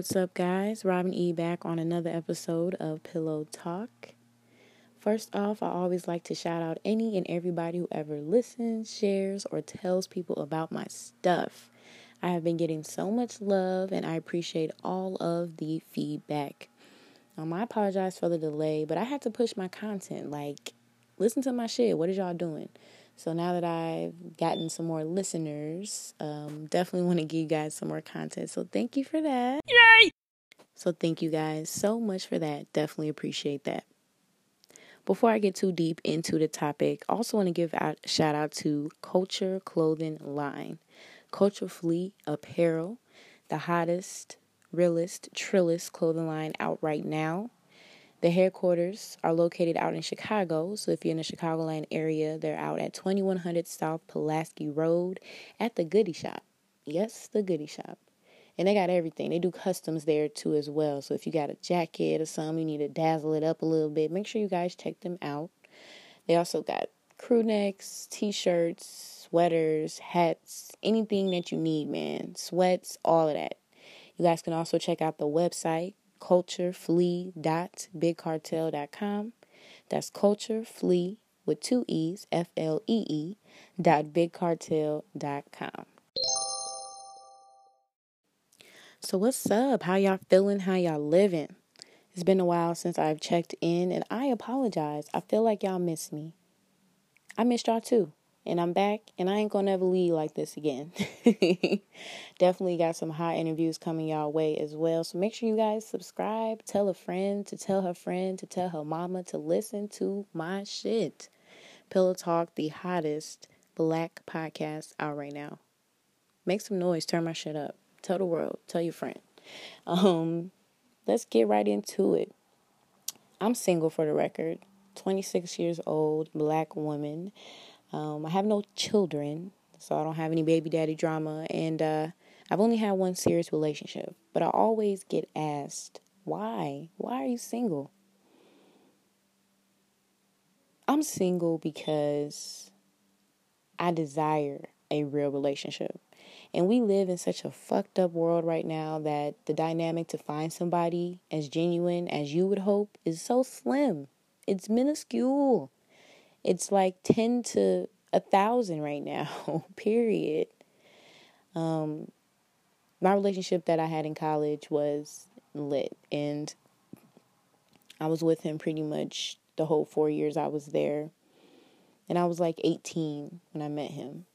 What's up, guys? Robin E back on another episode of Pillow Talk. First off, I always like to shout out any and everybody who ever listens, shares, or tells people about my stuff. I have been getting so much love and I appreciate all of the feedback. Um, I apologize for the delay, but I had to push my content. Like, listen to my shit. What is y'all doing? So now that I've gotten some more listeners, um, definitely want to give you guys some more content. So thank you for that. Yay! So thank you guys so much for that. Definitely appreciate that. Before I get too deep into the topic, I also want to give out a shout out to Culture Clothing Line, Culture Fleet Apparel, the hottest, realest, trillest clothing line out right now. The headquarters are located out in Chicago, so if you're in the Chicagoland area, they're out at 2100 South Pulaski Road at the Goody Shop. Yes, the Goody Shop. And they got everything. They do customs there too as well. So if you got a jacket or something, you need to dazzle it up a little bit, make sure you guys check them out. They also got crew necks, t-shirts, sweaters, hats, anything that you need, man. Sweats, all of that. You guys can also check out the website cultureflee.bigcartel.com. That's cultureflee with two E's, F L E E, dot bigcartel.com. So, what's up? How y'all feeling? How y'all living? It's been a while since I've checked in, and I apologize. I feel like y'all miss me. I missed y'all too and I'm back, and I ain't gonna ever leave like this again. Definitely got some hot interviews coming y'all way as well. So make sure you guys subscribe, tell a friend to tell her friend to tell her mama to listen to my shit. Pillow Talk, the hottest black podcast out right now. Make some noise, turn my shit up. Tell the world, tell your friend. Um, let's get right into it. I'm single for the record, 26 years old, black woman. Um, I have no children, so I don't have any baby daddy drama, and uh, I've only had one serious relationship. But I always get asked, why? Why are you single? I'm single because I desire a real relationship. And we live in such a fucked up world right now that the dynamic to find somebody as genuine as you would hope is so slim. It's minuscule. It's like 10 to a thousand right now, period. Um, my relationship that I had in college was lit, and I was with him pretty much the whole four years I was there. And I was like 18 when I met him.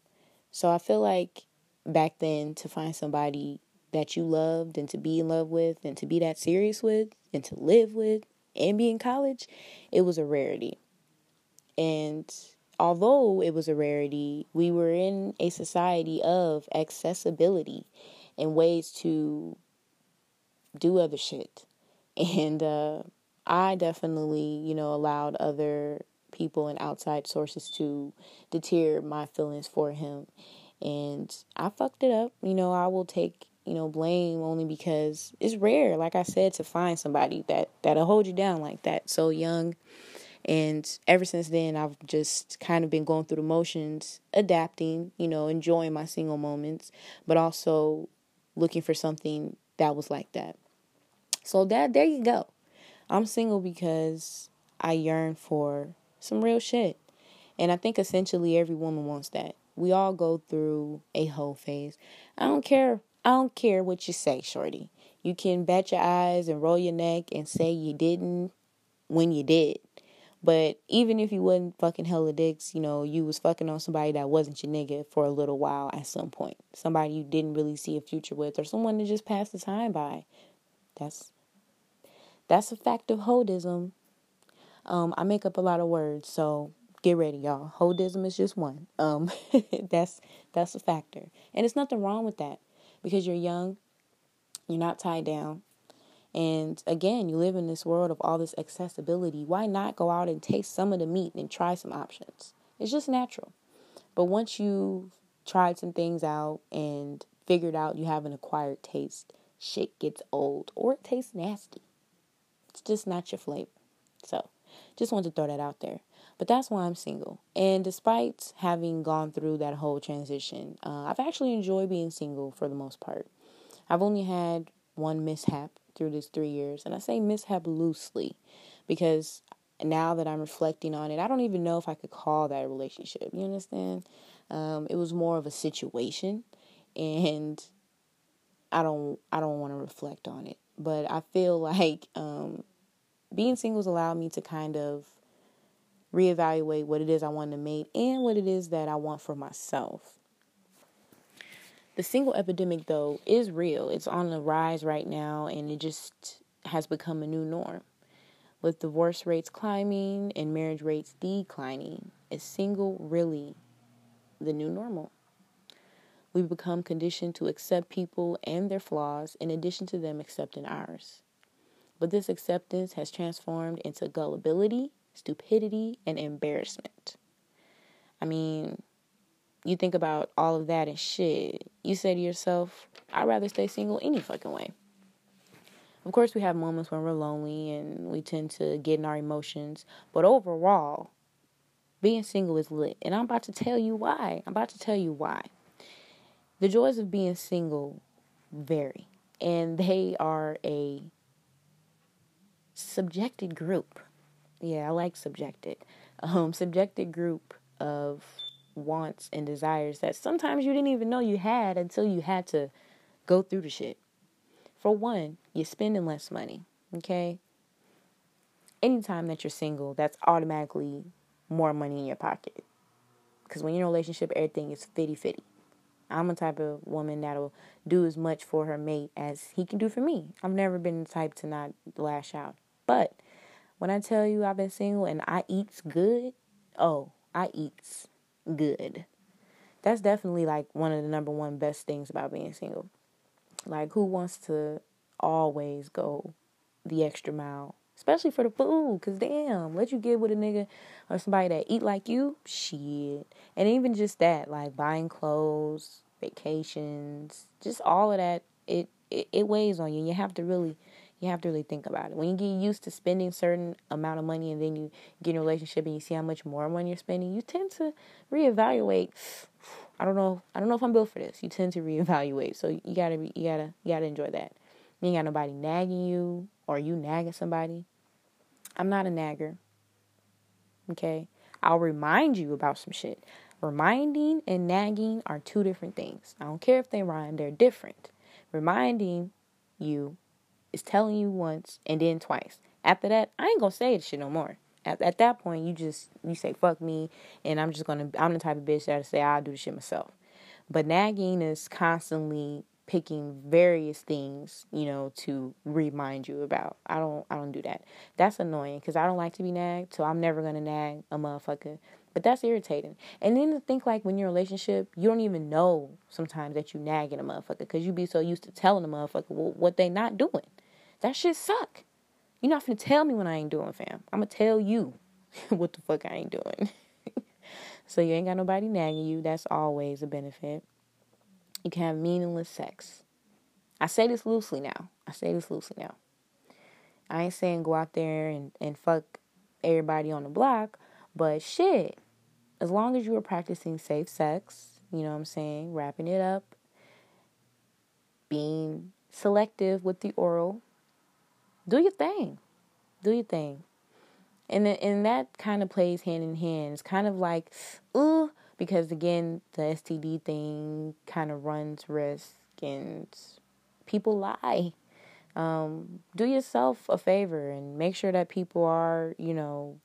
So I feel like back then to find somebody that you loved and to be in love with and to be that serious with and to live with and be in college, it was a rarity. And although it was a rarity, we were in a society of accessibility and ways to do other shit. And uh, I definitely, you know, allowed other people and outside sources to deter my feelings for him. And I fucked it up. You know, I will take, you know, blame only because it's rare, like I said, to find somebody that that'll hold you down like that so young and ever since then, I've just kind of been going through the motions, adapting, you know, enjoying my single moments, but also looking for something that was like that. So that there you go. I'm single because I yearn for some real shit. And I think essentially every woman wants that. We all go through a whole phase. I don't care. I don't care what you say, shorty. You can bat your eyes and roll your neck and say you didn't when you did. But even if you wasn't fucking hella dicks, you know, you was fucking on somebody that wasn't your nigga for a little while at some point. Somebody you didn't really see a future with or someone to just pass the time by. That's that's a fact of hodism. Um, I make up a lot of words, so get ready, y'all. Hodism is just one. Um, that's that's a factor, and it's nothing wrong with that because you're young, you're not tied down, and again, you live in this world of all this accessibility. Why not go out and taste some of the meat and try some options? It's just natural. But once you've tried some things out and figured out you have an acquired taste, shit gets old or it tastes nasty. It's just not your flavor. So, just wanted to throw that out there. But that's why I'm single. And despite having gone through that whole transition, uh, I've actually enjoyed being single for the most part. I've only had one mishap through these three years. And I say mishap loosely because now that I'm reflecting on it, I don't even know if I could call that a relationship. You understand? Um, it was more of a situation, and I don't I don't want to reflect on it. But I feel like um, being single has allowed me to kind of reevaluate what it is I want to make and what it is that I want for myself. The single epidemic, though, is real. It's on the rise right now, and it just has become a new norm. With divorce rates climbing and marriage rates declining, is single really the new normal? We've become conditioned to accept people and their flaws in addition to them accepting ours. But this acceptance has transformed into gullibility, stupidity, and embarrassment. I mean, you think about all of that and shit, you say to yourself, I'd rather stay single any fucking way. Of course, we have moments when we're lonely and we tend to get in our emotions, but overall, being single is lit. And I'm about to tell you why. I'm about to tell you why. The joys of being single vary, and they are a subjected group. Yeah, I like subjected. Um, subjected group of wants and desires that sometimes you didn't even know you had until you had to go through the shit. For one, you're spending less money, okay? Anytime that you're single, that's automatically more money in your pocket. Because when you're in a relationship, everything is fitty fitty. I'm a type of woman that'll do as much for her mate as he can do for me. I've never been the type to not lash out. But when I tell you I've been single and I eats good, oh, I eats good. That's definitely like one of the number one best things about being single. Like, who wants to always go the extra mile? Especially for the food, cause damn, let you get with a nigga or somebody that eat like you, shit. And even just that, like buying clothes, vacations, just all of that, it, it, it weighs on you. You have to really you have to really think about it. When you get used to spending certain amount of money and then you get in a relationship and you see how much more money you're spending, you tend to reevaluate. I don't know. I don't know if I'm built for this. You tend to reevaluate. So you gotta be. You gotta. You gotta enjoy that. You ain't got nobody nagging you or you nagging somebody. I'm not a nagger. Okay. I'll remind you about some shit. Reminding and nagging are two different things. I don't care if they rhyme, they're different. Reminding you is telling you once and then twice. After that, I ain't gonna say this shit no more. At, at that point, you just you say fuck me, and I'm just gonna I'm the type of bitch that say I'll do the shit myself. But nagging is constantly picking various things, you know, to remind you about. I don't I don't do that. That's annoying because I don't like to be nagged, so I'm never gonna nag a motherfucker. But that's irritating. And then to think like when you're in a relationship, you don't even know sometimes that you nagging a motherfucker because you be so used to telling a motherfucker what they not doing. That shit suck. You're not gonna tell me when I ain't doing, fam. I'm gonna tell you what the fuck I ain't doing. so you ain't got nobody nagging you. That's always a benefit. You can have meaningless sex. I say this loosely now. I say this loosely now. I ain't saying go out there and, and fuck everybody on the block, but shit, as long as you are practicing safe sex, you know what I'm saying, wrapping it up, being selective with the oral, do your thing. Do your thing. And then and that kind of plays hand in hand. It's kind of like, ooh, because again, the STD thing kind of runs risk and people lie. Um, do yourself a favor and make sure that people are, you know,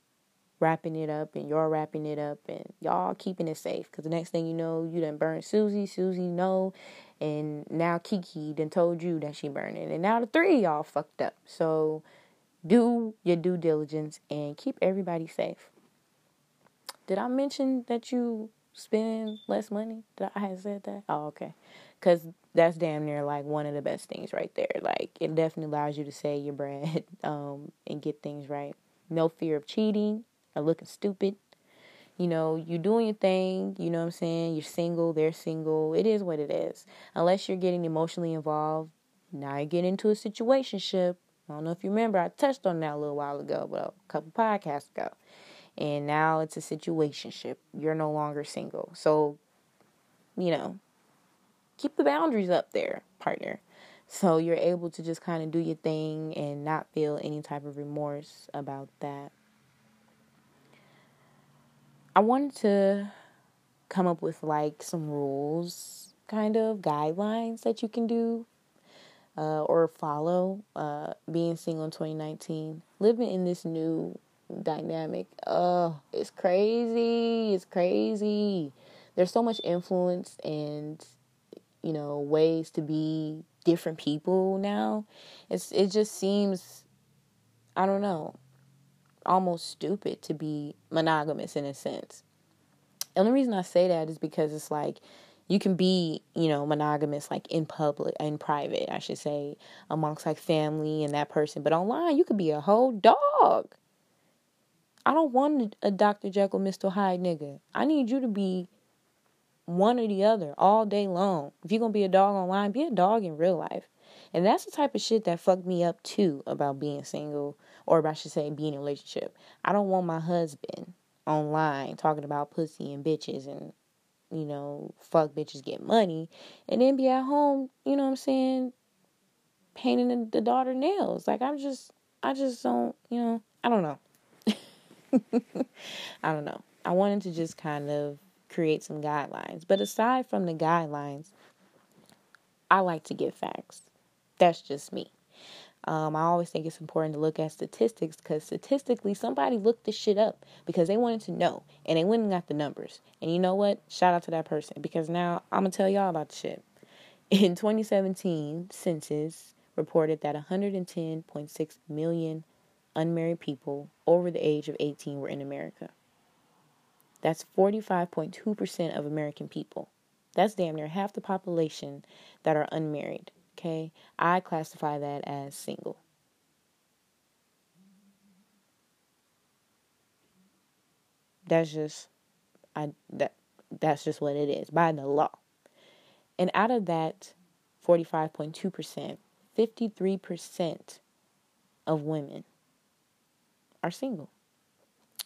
wrapping it up and you're wrapping it up and y'all keeping it safe. Because the next thing you know, you done burn Susie. Susie know and now Kiki then told you that she burning, and now the three of y'all fucked up. So do your due diligence and keep everybody safe. Did I mention that you spend less money? Did I said that? Oh, okay. Cause that's damn near like one of the best things right there. Like it definitely allows you to save your bread um, and get things right. No fear of cheating or looking stupid you know, you're doing your thing, you know what I'm saying? You're single, they're single. It is what it is. Unless you're getting emotionally involved, now you get into a situationship. I don't know if you remember, I touched on that a little while ago, but a couple podcasts ago. And now it's a situationship. You're no longer single. So, you know, keep the boundaries up there, partner. So you're able to just kind of do your thing and not feel any type of remorse about that. I wanted to come up with like some rules, kind of guidelines that you can do uh, or follow uh, being single in 2019, living in this new dynamic. Oh, it's crazy. It's crazy. There's so much influence and you know ways to be different people now. It's it just seems I don't know almost stupid to be monogamous in a sense. The only reason I say that is because it's like you can be, you know, monogamous like in public in private, I should say, amongst like family and that person. But online you could be a whole dog. I don't want a Dr. Jekyll, Mr. Hyde nigga. I need you to be one or the other all day long. If you're gonna be a dog online, be a dog in real life. And that's the type of shit that fucked me up too about being single, or I should say being in a relationship. I don't want my husband online talking about pussy and bitches and you know, fuck bitches get money and then be at home, you know what I'm saying, painting the, the daughter nails. Like I'm just I just don't, you know, I don't know. I don't know. I wanted to just kind of create some guidelines. But aside from the guidelines, I like to give facts. That's just me. Um, I always think it's important to look at statistics because statistically, somebody looked this shit up because they wanted to know and they went and got the numbers. And you know what? Shout out to that person because now I'm going to tell y'all about the shit. In 2017, census reported that 110.6 million unmarried people over the age of 18 were in America. That's 45.2% of American people. That's damn near half the population that are unmarried. Okay? I classify that as single. That's just I that that's just what it is by the law. And out of that 45.2%, 53% of women are single.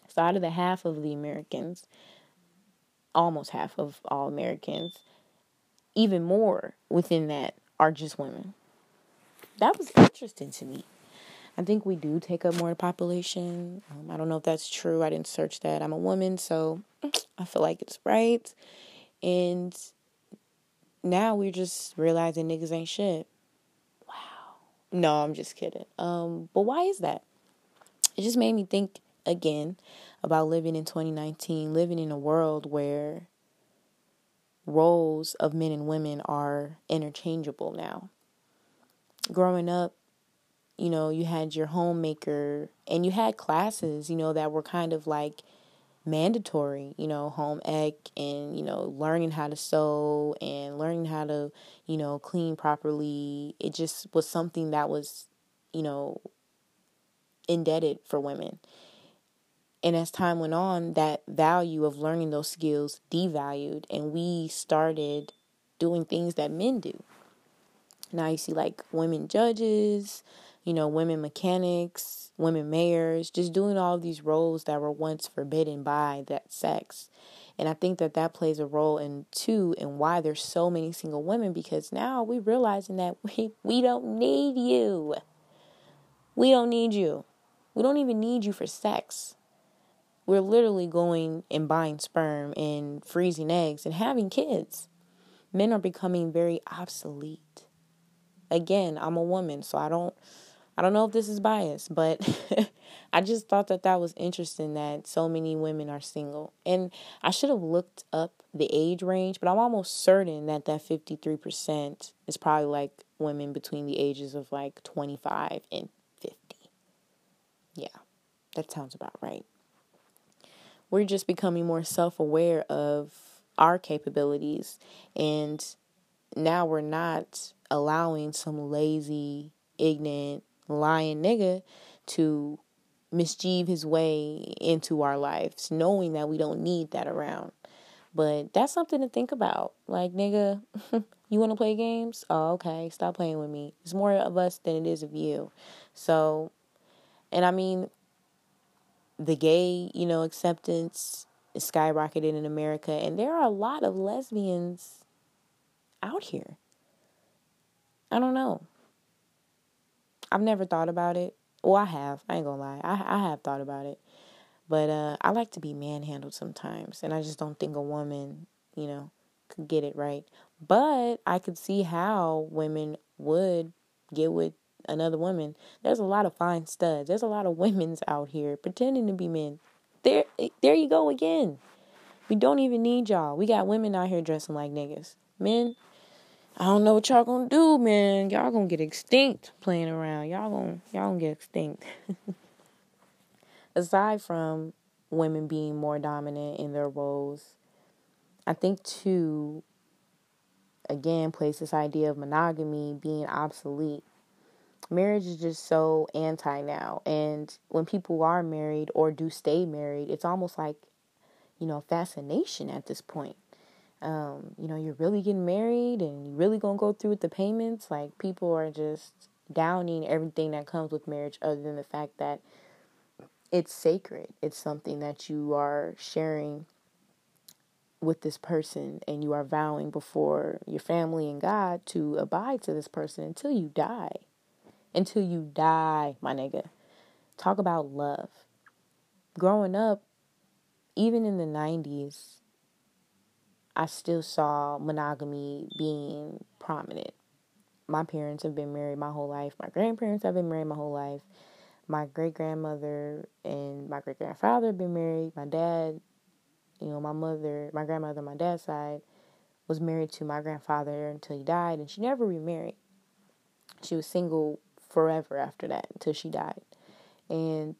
So out of the half of the Americans, almost half of all Americans, even more within that are just women. That was interesting to me. I think we do take up more population. Um, I don't know if that's true. I didn't search that. I'm a woman, so I feel like it's right. And now we're just realizing niggas ain't shit. Wow. No, I'm just kidding. Um, but why is that? It just made me think again about living in 2019, living in a world where roles of men and women are interchangeable now. Growing up, you know, you had your homemaker and you had classes, you know, that were kind of like mandatory, you know, home ec and, you know, learning how to sew and learning how to, you know, clean properly. It just was something that was, you know, indebted for women. And as time went on, that value of learning those skills devalued, and we started doing things that men do. Now you see like women judges, you know, women mechanics, women mayors, just doing all these roles that were once forbidden by that sex. And I think that that plays a role in too and why there's so many single women because now we're realizing that we we don't need you. We don't need you. We don't even need you for sex we're literally going and buying sperm and freezing eggs and having kids. Men are becoming very obsolete. Again, I'm a woman, so I don't I don't know if this is biased, but I just thought that that was interesting that so many women are single. And I should have looked up the age range, but I'm almost certain that that 53% is probably like women between the ages of like 25 and 50. Yeah, that sounds about right we're just becoming more self aware of our capabilities. And now we're not allowing some lazy, ignorant, lying nigga to mischieve his way into our lives, knowing that we don't need that around. But that's something to think about. Like, nigga, you want to play games? Oh, okay. Stop playing with me. It's more of us than it is of you. So, and I mean, the gay, you know, acceptance is skyrocketing in America, and there are a lot of lesbians out here. I don't know. I've never thought about it. Well, I have. I ain't gonna lie. I I have thought about it. But uh, I like to be manhandled sometimes, and I just don't think a woman, you know, could get it right. But I could see how women would get with another woman. There's a lot of fine studs. There's a lot of women's out here pretending to be men. There, eh, there you go again. We don't even need y'all. We got women out here dressing like niggas. Men, I don't know what y'all gonna do, man. Y'all gonna get extinct playing around. Y'all gonna y'all gonna get extinct. aside from women being more dominant in their roles, I think too, again, place this idea of monogamy being obsolete. Marriage is just so anti now. And when people are married or do stay married, it's almost like, you know, fascination at this point. Um, you know, you're really getting married and you're really gonna go through with the payments. Like people are just downing everything that comes with marriage other than the fact that it's sacred. It's something that you are sharing with this person and you are vowing before your family and God to abide to this person until you die. Until you die, my nigga. Talk about love. Growing up, even in the 90s, I still saw monogamy being prominent. My parents have been married my whole life. My grandparents have been married my whole life my great grandmother and my great grandfather had been married. My dad, you know, my mother, my grandmother my dad's side was married to my grandfather until he died, and she never remarried. She was single forever after that until she died. And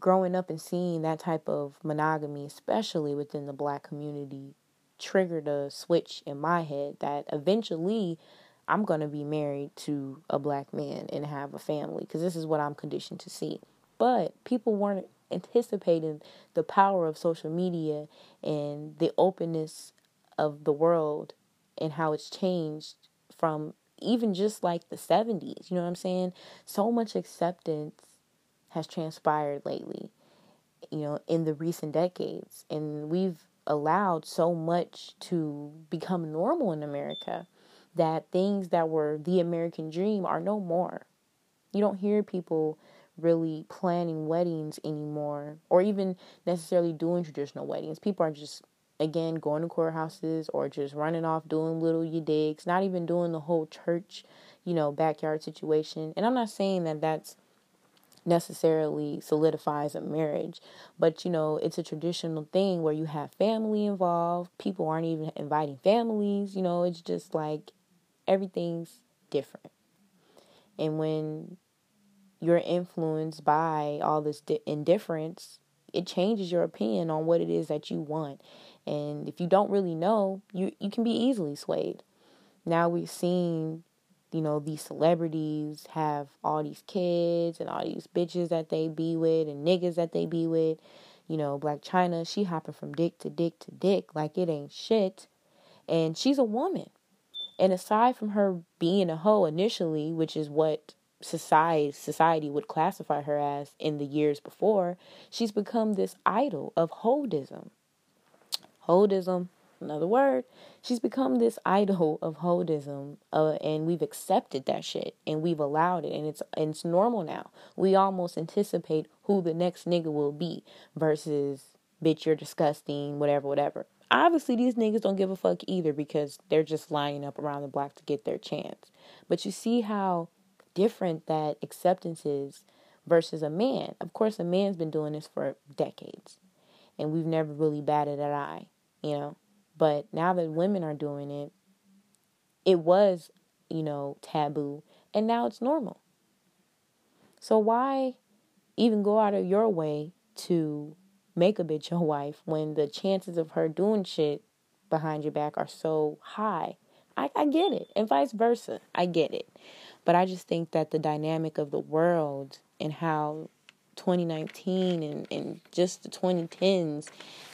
growing up and seeing that type of monogamy, especially within the black community, triggered a switch in my head that eventually I'm going to be married to a black man and have a family because this is what I'm conditioned to see. But people weren't anticipating the power of social media and the openness of the world and how it's changed from even just like the 70s. You know what I'm saying? So much acceptance has transpired lately, you know, in the recent decades. And we've allowed so much to become normal in America that things that were the American dream are no more. You don't hear people really planning weddings anymore or even necessarily doing traditional weddings. People are just again going to courthouses or just running off doing little you digs, not even doing the whole church, you know, backyard situation. And I'm not saying that that's necessarily solidifies a marriage, but you know, it's a traditional thing where you have family involved. People aren't even inviting families, you know, it's just like everything's different. And when you're influenced by all this di- indifference, it changes your opinion on what it is that you want. And if you don't really know, you you can be easily swayed. Now we've seen, you know, these celebrities have all these kids and all these bitches that they be with and niggas that they be with. You know, Blac Chyna, she hopping from dick to dick to dick like it ain't shit. And she's a woman. And aside from her being a hoe initially, which is what society society would classify her as in the years before, she's become this idol of holdism. Holdism, another word. She's become this idol of holdism, uh, and we've accepted that shit and we've allowed it, and it's and it's normal now. We almost anticipate who the next nigga will be versus bitch, you're disgusting, whatever, whatever. Obviously, these niggas don't give a fuck either because they're just lining up around the block to get their chance. But you see how different that acceptance is versus a man. Of course, a man's been doing this for decades, and we've never really batted an eye, you know. But now that women are doing it, it was, you know, taboo, and now it's normal. So why even go out of your way to make a bitch your wife when the chances of her doing shit behind your back are so high. I, I get it. And vice versa. I get it. But I just think that the dynamic of the world and how 2019 and, and just the 2010s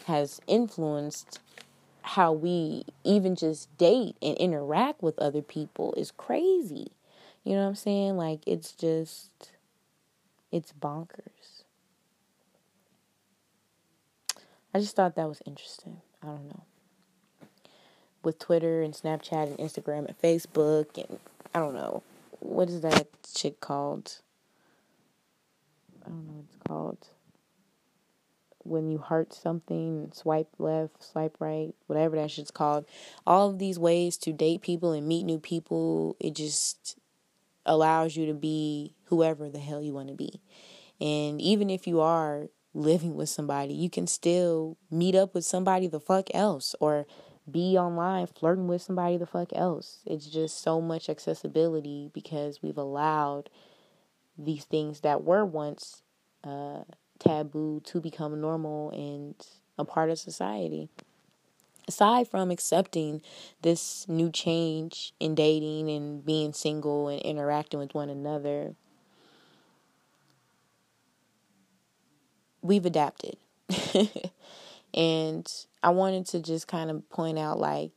has influenced how we even just date and interact with other people is crazy. You know what I'm saying? Like, it's just, it's bonkers. I just thought that was interesting. I don't know. With Twitter and Snapchat and Instagram and Facebook and I don't know, what is that shit called? I don't know what it's called. When you heart something, swipe left, swipe right, whatever that shit's called. All of these ways to date people and meet new people, it just allows you to be whoever the hell you want to be. And even if you are living with somebody, you can still meet up with somebody the fuck else or be online flirting with somebody the fuck else. It's just so much accessibility because we've allowed these things that were once uh, taboo to become normal and a part of society. Aside from accepting this new change in dating and being single and interacting with one another, we've adapted. and I wanted to just kind of point out like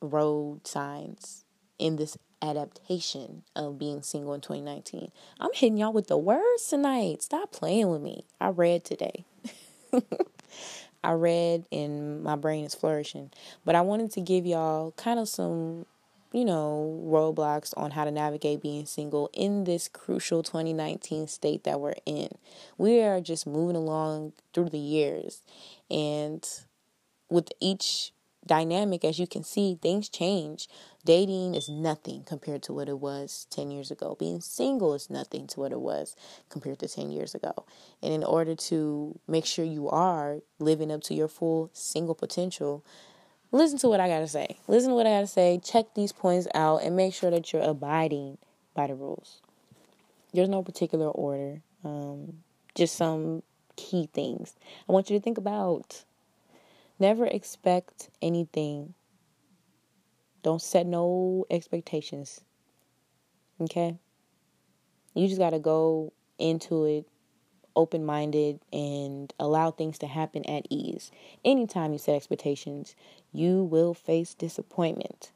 road signs in this adaptation of being single in 2019. I'm hitting y'all with the words tonight. Stop playing with me. I read today. I read and my brain is flourishing. But I wanted to give y'all kind of some, you know, roadblocks on how to navigate being single in this crucial 2019 state that we're in. We are just moving along through the years. And with each dynamic, as you can see, things change. Dating is nothing compared to what it was 10 years ago. Being single is nothing to what it was compared to 10 years ago. And in order to make sure you are living up to your full single potential, listen to what I got to say. Listen to what I got to say. Check these points out and make sure that you're abiding by the rules. There's no particular order, um, just some key things I want you to think about. Never expect anything. Don't set no expectations. Okay? You just got to go into it open minded and allow things to happen at ease. Anytime you set expectations, you will face disappointment.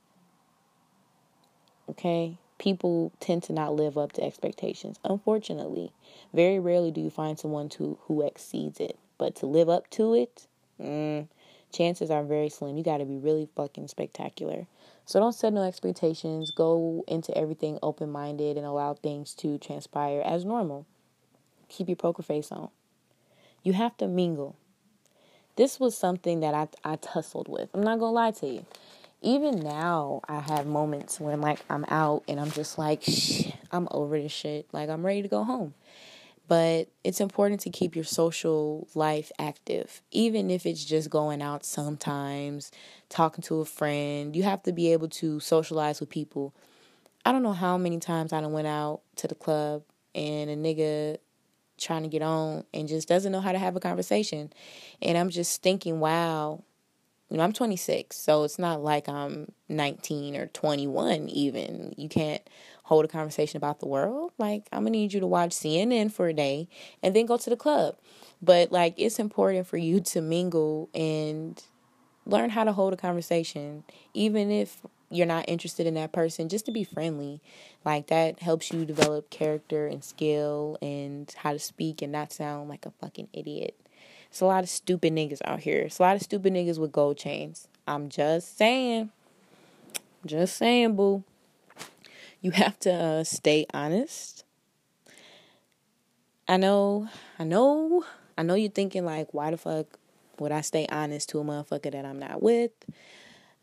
Okay? People tend to not live up to expectations. Unfortunately, very rarely do you find someone to who exceeds it, but to live up to it, mm, chances are very slim. You got to be really fucking spectacular. So don't set no expectations. Go into everything open minded and allow things to transpire as normal. Keep your poker face on. You have to mingle. This was something that I, I tussled with. I'm not going to lie to you. Even now, I have moments when, like, I'm out and I'm just like, I'm over this shit. Like, I'm ready to go home. But it's important to keep your social life active, even if it's just going out sometimes, talking to a friend. You have to be able to socialize with people. I don't know how many times I done went out to the club and a nigga trying to get on and just doesn't know how to have a conversation. And I'm just thinking, wow, you know, I'm 26, so it's not like I'm 19 or 21 even. You can't hold a conversation about the world. Like, I'm gonna need you to watch CNN for a day and then go to the club. But like, it's important for you to mingle and learn how to hold a conversation, even if you're not interested in that person, just to be friendly. Like, that helps you develop character and skill and how to speak and not sound like a fucking idiot. It's a lot of stupid niggas out here. It's a lot of stupid niggas with gold chains. I'm just saying. Just saying, boo. You have to uh, stay honest. I know, I know, I know you're thinking like, why the fuck would I stay honest to a motherfucker that I'm not with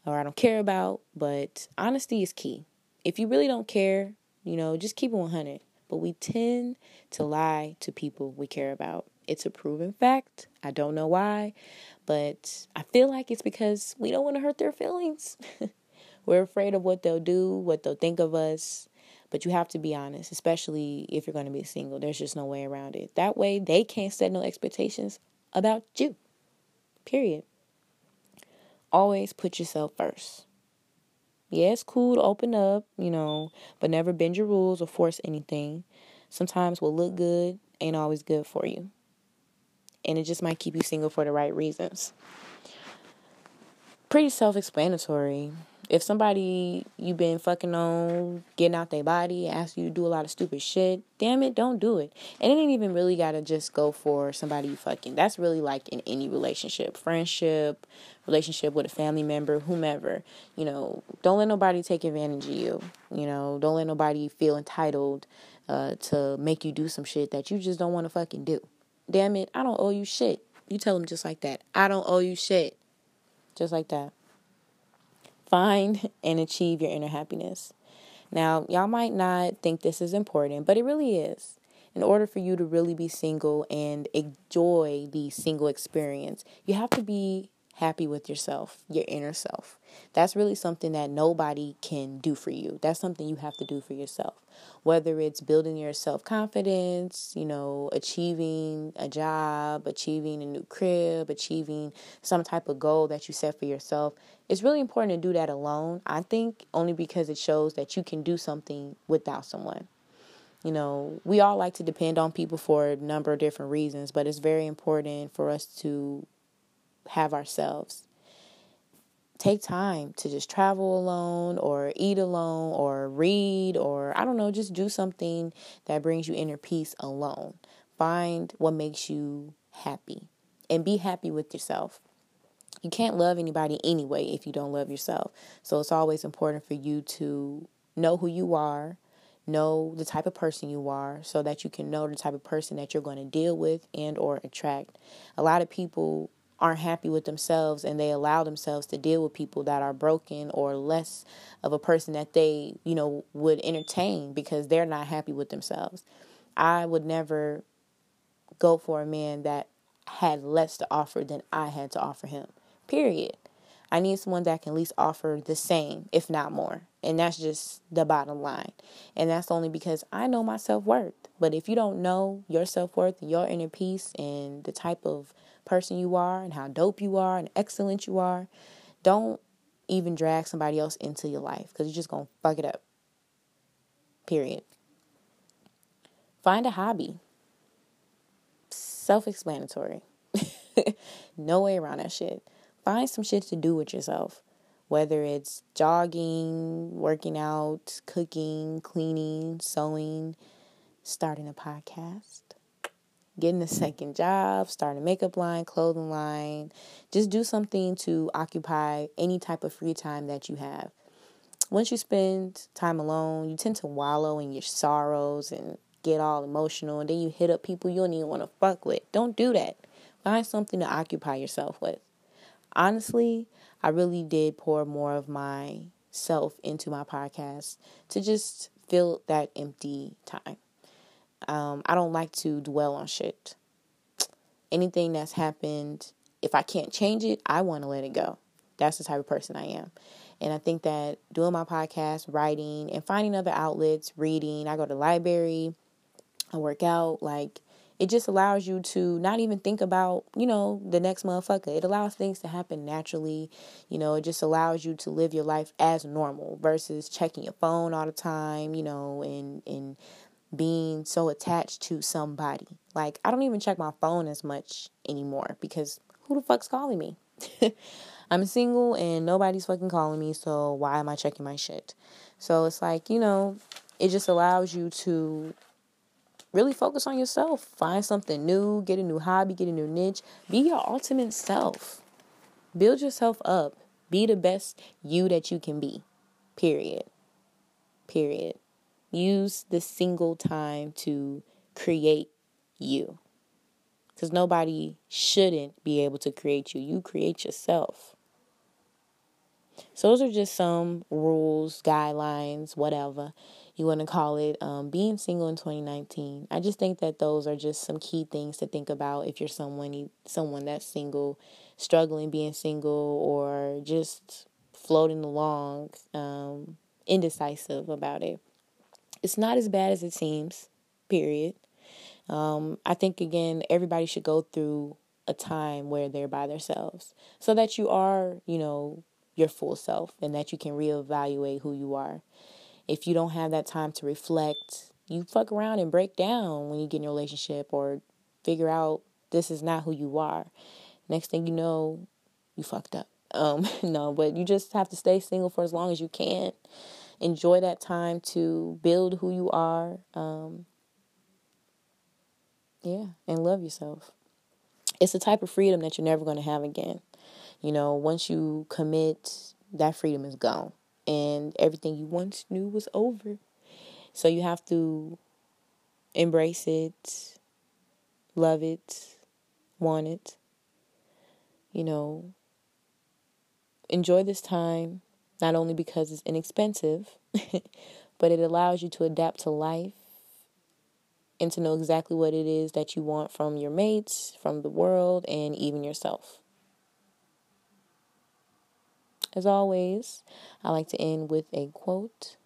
or I don't care about? But honesty is key. If you really don't care, you know, just keep it 100. But we tend to lie to people we care about. It's a proven fact. I don't know why, but I feel like it's because we don't want to hurt their feelings. We're afraid of what they'll do, what they'll think of us. But you have to be honest, especially if you're going to be single. There's just no way around it. That way, they can't set no expectations about you. Period. Always put yourself first. Yeah, it's cool to open up, you know, but never bend your rules or force anything. Sometimes what look good ain't always good for you. And it just might keep you single for the right reasons. Pretty self explanatory. If somebody you've been fucking on, getting out their body, ask you to do a lot of stupid shit, damn it, don't do it. And it ain't even really gotta just go for somebody you fucking. That's really like in any relationship, friendship, relationship with a family member, whomever. You know, don't let nobody take advantage of you. You know, don't let nobody feel entitled uh, to make you do some shit that you just don't want to fucking do. Damn it, I don't owe you shit. You tell them just like that. I don't owe you shit. Just like that. Find and achieve your inner happiness. Now, y'all might not think this is important, but it really is. In order for you to really be single and enjoy the single experience, you have to be happy with yourself, your inner self. That's really something that nobody can do for you. That's something you have to do for yourself. Whether it's building your self confidence, you know, achieving a job, achieving a new crib, achieving some type of goal that you set for yourself, it's really important to do that alone. I think only because it shows that you can do something without someone. You know, we all like to depend on people for a number of different reasons, but it's very important for us to have ourselves. Take time to just travel alone or eat alone or read or I don't know, just do something that brings you inner peace alone. Find what makes you happy and be happy with yourself. You can't love anybody anyway if you don't love yourself. So it's always important for you to know who you are, know the type of person you are so that you can know the type of person that you're going to deal with and or attract. A lot of people aren't happy with themselves and they allow themselves to deal with people that are broken or less of a person that they, you know, would entertain because they're not happy with themselves. I would never go for a man that had less to offer than I had to offer him. Period. I need someone that can at least offer the same, if not more. And that's just the bottom line. And that's only because I know my self worth. But if you don't know your self worth, your inner peace, and the type of person you are and how dope you are and excellent you are, don't even drag somebody else into your life because you're just going to fuck it up. Period. Find a hobby. Self explanatory. no way around that shit. Find some shit to do with yourself. Whether it's jogging, working out, cooking, cleaning, sewing, starting a podcast getting a second job, starting a makeup line, clothing line. Just do something to occupy any type of free time that you have. Once you spend time alone, you tend to wallow in your sorrows and get all emotional, and then you hit up people you don't even want to fuck with. Don't do that. Find something to occupy yourself with. Honestly, I really did pour more of myself into my podcast to just fill that empty time. Um, I don't like to dwell on shit. Anything that's happened, if I can't change it, I want to let it go. That's the type of person I am. And I think that doing my podcast, writing, and finding other outlets, reading, I go to the library, I work out, like it just allows you to not even think about, you know, the next motherfucker. It allows things to happen naturally. You know, it just allows you to live your life as normal versus checking your phone all the time, you know, and and being so attached to somebody. Like, I don't even check my phone as much anymore because who the fuck's calling me? I'm single and nobody's fucking calling me, so why am I checking my shit? So it's like, you know, it just allows you to really focus on yourself. Find something new, get a new hobby, get a new niche. Be your ultimate self. Build yourself up. Be the best you that you can be. Period. Period. Use the single time to create you. Because nobody shouldn't be able to create you. You create yourself. So, those are just some rules, guidelines, whatever you want to call it, um, being single in 2019. I just think that those are just some key things to think about if you're someone someone that's single, struggling being single, or just floating along, um, indecisive about it it's not as bad as it seems, period. Um, I think, again, everybody should go through a time where they're by themselves so that you are, you know, your full self and that you can reevaluate who you are. If you don't have that time to reflect, you fuck around and break down when you get in a relationship or figure out this is not who you are. Next thing you know, you fucked up. Um, no, but you just have to stay single for as long as you can. Enjoy that time to build who you are. Um, yeah, and love yourself. It's a type of freedom that you're never going to have again. You know, once you commit, that freedom is gone. And everything you once knew was over. So you have to embrace it, love it, want it. You know, enjoy this time, not only because it's inexpensive, but it allows you to adapt to life and to know exactly what it is that you want from your mates, from the world, and even yourself. As always, I like to end with a quote.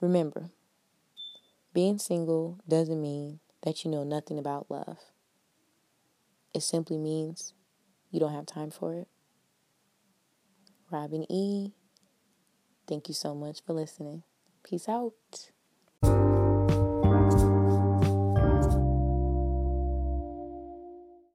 Remember, being single doesn't mean that you know nothing about love. It simply means you don't have time for it. Robin E. Thank you so much for listening. Peace out.